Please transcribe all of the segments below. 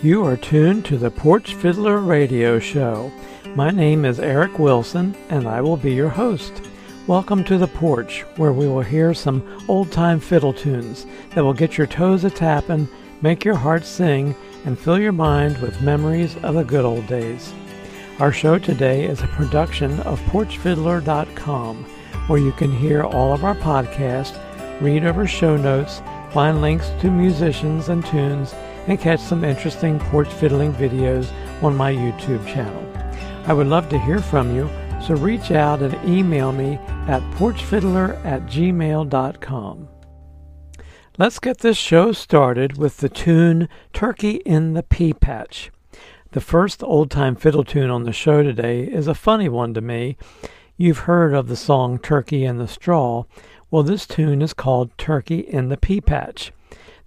You are tuned to the Porch Fiddler Radio Show. My name is Eric Wilson, and I will be your host. Welcome to the porch, where we will hear some old time fiddle tunes that will get your toes a tapping, make your heart sing, and fill your mind with memories of the good old days. Our show today is a production of PorchFiddler.com, where you can hear all of our podcasts, read over show notes, find links to musicians and tunes, and catch some interesting porch fiddling videos on my YouTube channel. I would love to hear from you, so reach out and email me at porchfiddler at gmail.com. Let's get this show started with the tune Turkey in the Pea Patch. The first old time fiddle tune on the show today is a funny one to me. You've heard of the song Turkey in the Straw. Well, this tune is called Turkey in the Pea Patch.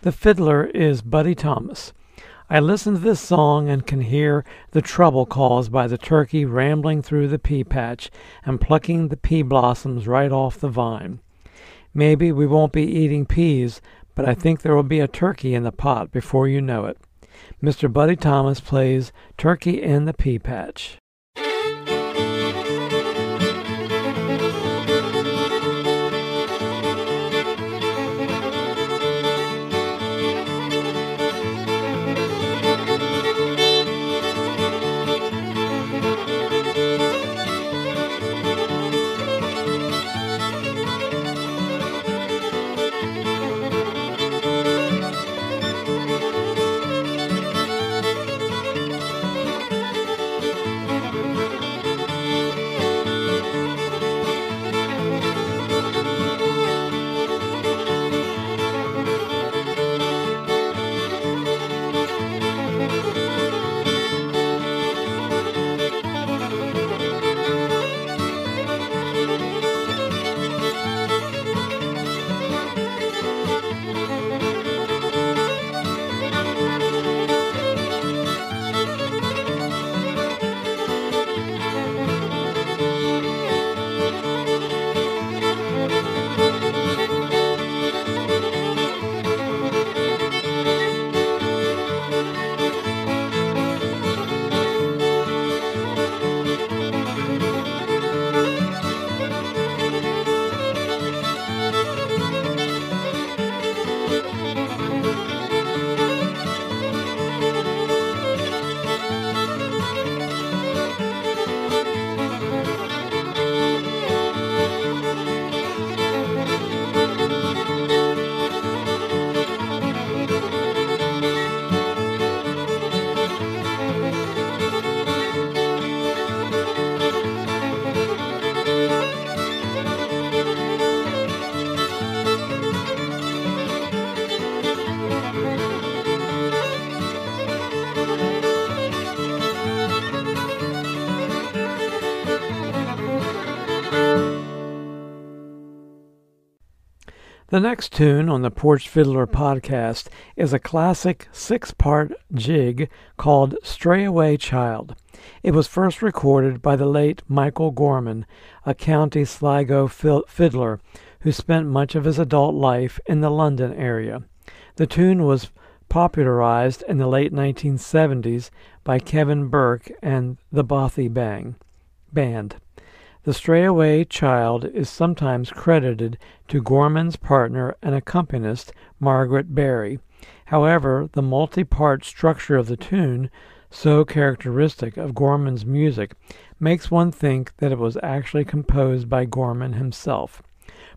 The fiddler is Buddy Thomas. I listen to this song and can hear the trouble caused by the turkey rambling through the pea patch and plucking the pea blossoms right off the vine. Maybe we won't be eating peas, but I think there will be a turkey in the pot before you know it. Mr. Buddy Thomas plays Turkey in the Pea Patch. The next tune on the Porch Fiddler podcast is a classic six part jig called Stray Away Child. It was first recorded by the late Michael Gorman, a County Sligo fiddler who spent much of his adult life in the London area. The tune was popularized in the late 1970s by Kevin Burke and the Bothy Bang Band. The Stray-Away Child is sometimes credited to Gorman's partner and accompanist Margaret Barry. However, the multi-part structure of the tune, so characteristic of Gorman's music, makes one think that it was actually composed by Gorman himself.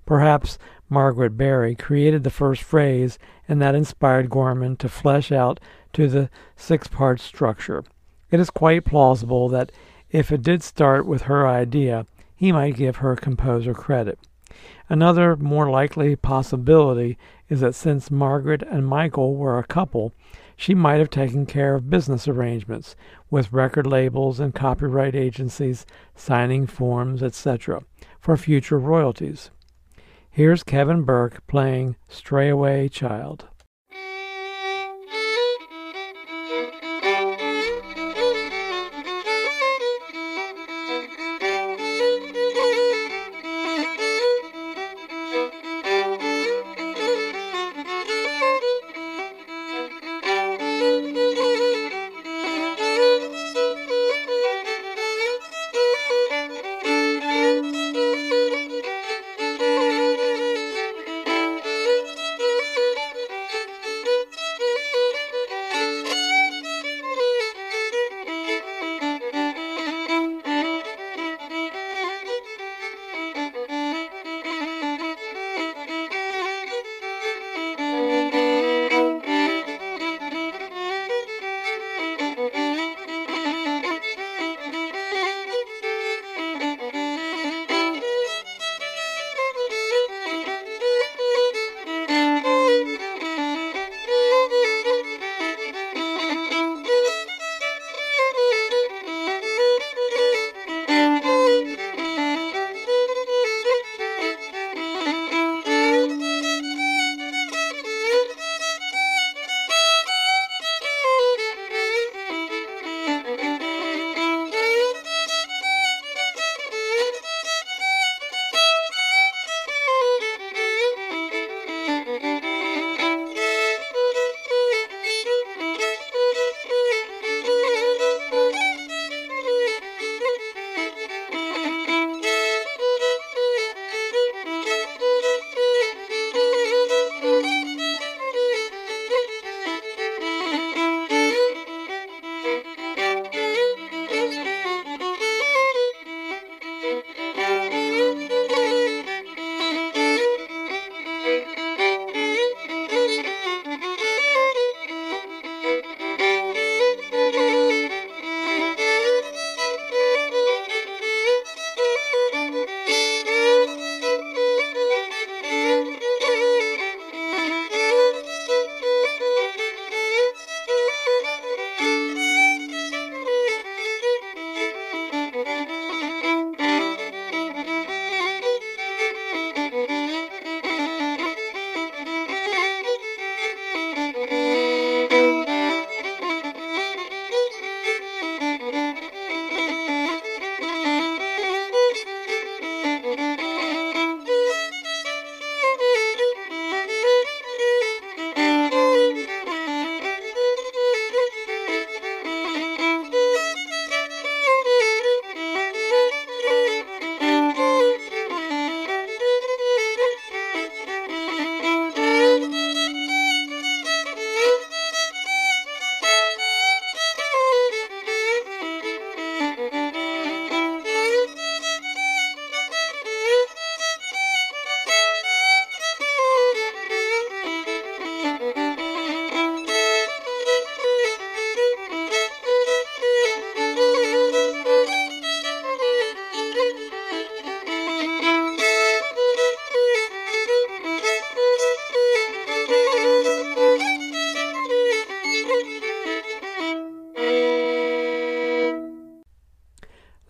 Perhaps Margaret Barry created the first phrase and that inspired Gorman to flesh out to the six-part structure. It is quite plausible that if it did start with her idea, he might give her composer credit. Another more likely possibility is that since Margaret and Michael were a couple, she might have taken care of business arrangements with record labels and copyright agencies, signing forms, etc., for future royalties. Here's Kevin Burke playing Stray Away Child.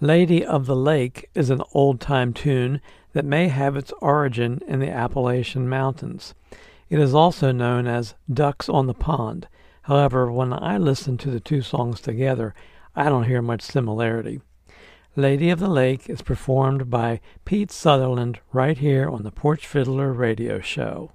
Lady of the Lake is an old time tune that may have its origin in the Appalachian Mountains. It is also known as Ducks on the Pond. However, when I listen to the two songs together, I don't hear much similarity. Lady of the Lake is performed by Pete Sutherland right here on the Porch Fiddler radio show.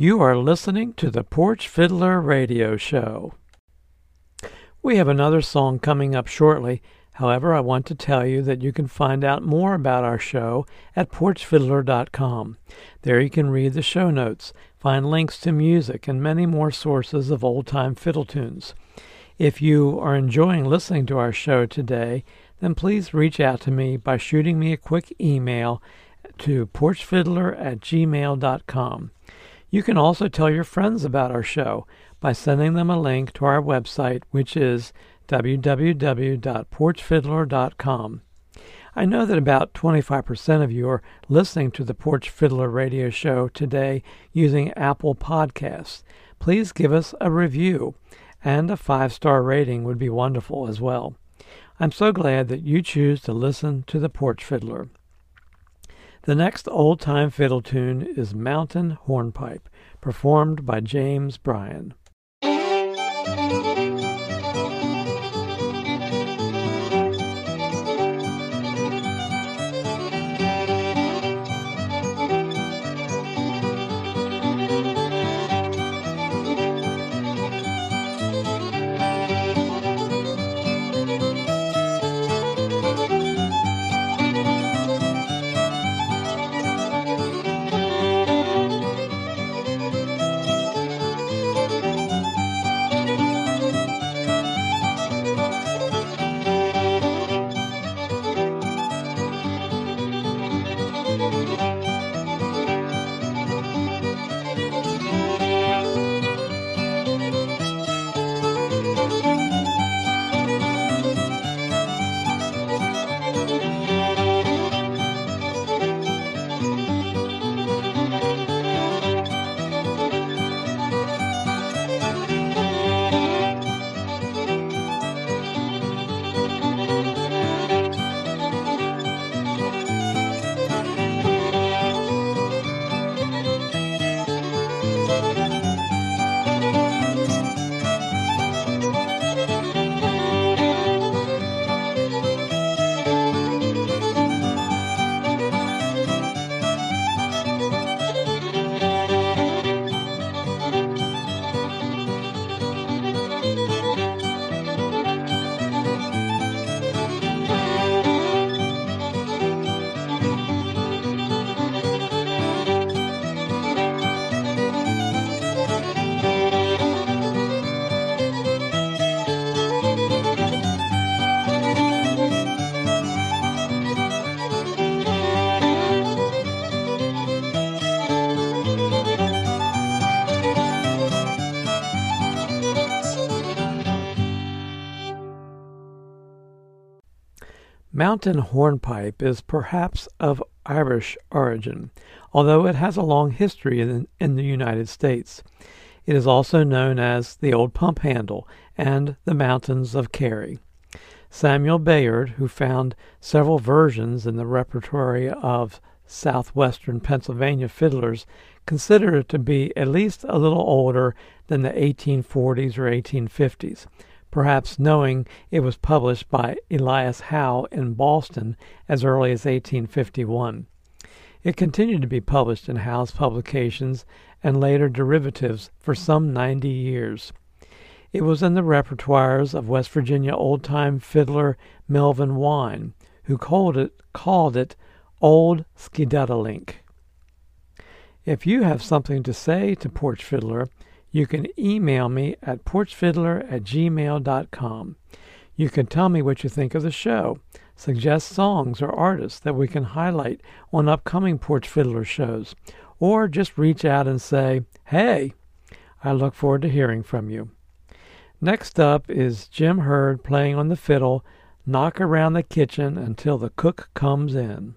You are listening to the Porch Fiddler Radio Show. We have another song coming up shortly. However, I want to tell you that you can find out more about our show at porchfiddler.com. There you can read the show notes, find links to music, and many more sources of old time fiddle tunes. If you are enjoying listening to our show today, then please reach out to me by shooting me a quick email to porchfiddler at gmail.com. You can also tell your friends about our show by sending them a link to our website, which is www.porchfiddler.com. I know that about 25% of you are listening to the Porch Fiddler radio show today using Apple Podcasts. Please give us a review, and a five star rating would be wonderful as well. I'm so glad that you choose to listen to the Porch Fiddler. The next old time fiddle tune is Mountain Hornpipe, performed by James Bryan. Mountain hornpipe is perhaps of Irish origin, although it has a long history in, in the United States. It is also known as the Old Pump Handle and the Mountains of Kerry. Samuel Bayard, who found several versions in the repertory of southwestern Pennsylvania fiddlers, considered it to be at least a little older than the 1840s or 1850s, perhaps knowing it was published by Elias Howe in Boston as early as 1851. It continued to be published in Howe's publications and later derivatives for some 90 years. It was in the repertoires of West Virginia old time fiddler Melvin Wine, who called it, called it Old Skidaddle If you have something to say to Porch Fiddler, you can email me at porchfiddler at gmail.com. You can tell me what you think of the show, suggest songs or artists that we can highlight on upcoming Porch Fiddler shows, or just reach out and say, hey, I look forward to hearing from you. Next up is Jim Hurd playing on the fiddle, Knock Around the Kitchen Until the Cook Comes In.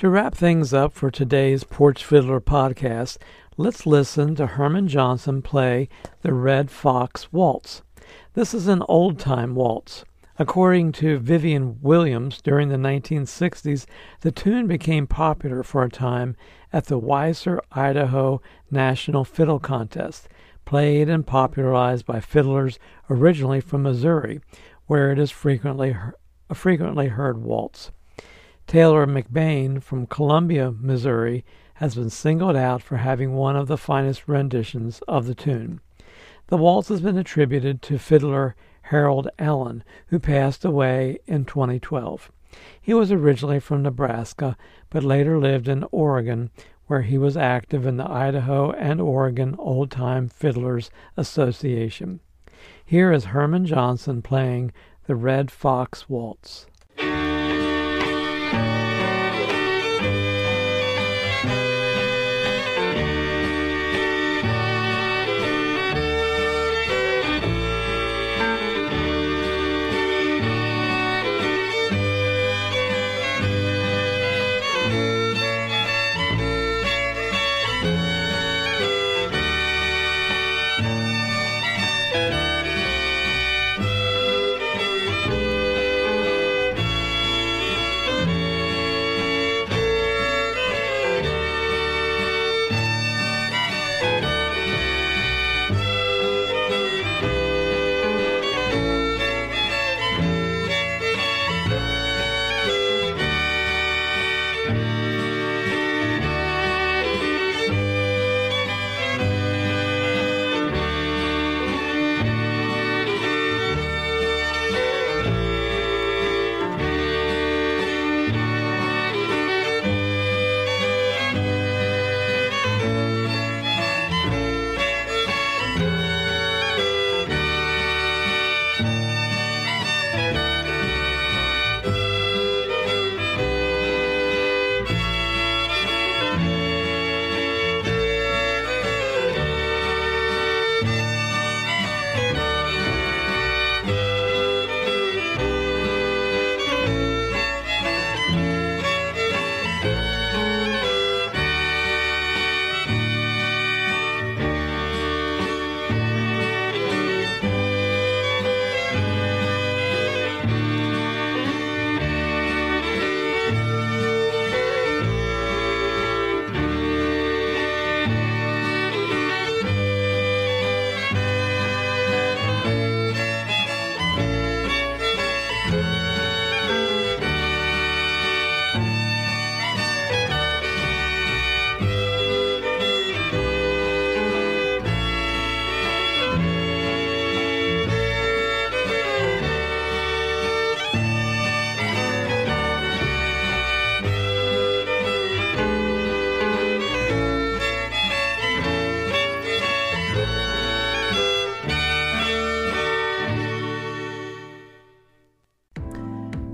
To wrap things up for today's Porch Fiddler podcast, let's listen to Herman Johnson play the Red Fox Waltz. This is an old time waltz. According to Vivian Williams, during the 1960s, the tune became popular for a time at the Weiser, Idaho National Fiddle Contest, played and popularized by fiddlers originally from Missouri, where it is frequently, a frequently heard waltz. Taylor McBaine from Columbia, Missouri, has been singled out for having one of the finest renditions of the tune. The waltz has been attributed to fiddler Harold Allen, who passed away in 2012. He was originally from Nebraska, but later lived in Oregon, where he was active in the Idaho and Oregon Old Time Fiddlers Association. Here is Herman Johnson playing the Red Fox Waltz.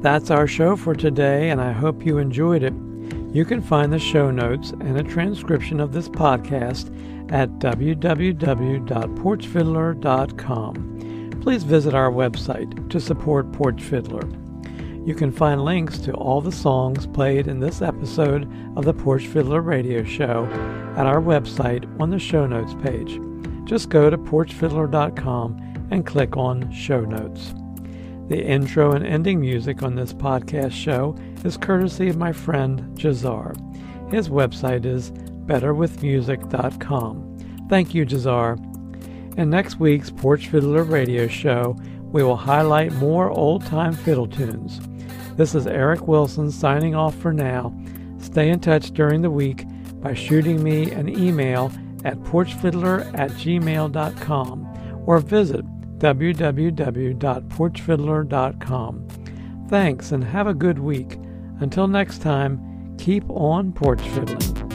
That's our show for today, and I hope you enjoyed it. You can find the show notes and a transcription of this podcast at www.porchfiddler.com. Please visit our website to support Porch Fiddler. You can find links to all the songs played in this episode of the Porch Fiddler Radio Show at our website on the show notes page. Just go to porchfiddler.com and click on Show Notes. The intro and ending music on this podcast show is courtesy of my friend Jazar. His website is betterwithmusic.com. Thank you, Jazar. In next week's Porch Fiddler radio show, we will highlight more old time fiddle tunes. This is Eric Wilson signing off for now. Stay in touch during the week by shooting me an email at porchfiddler at gmail.com or visit www.porchfiddler.com. Thanks and have a good week. Until next time, keep on porch fiddling.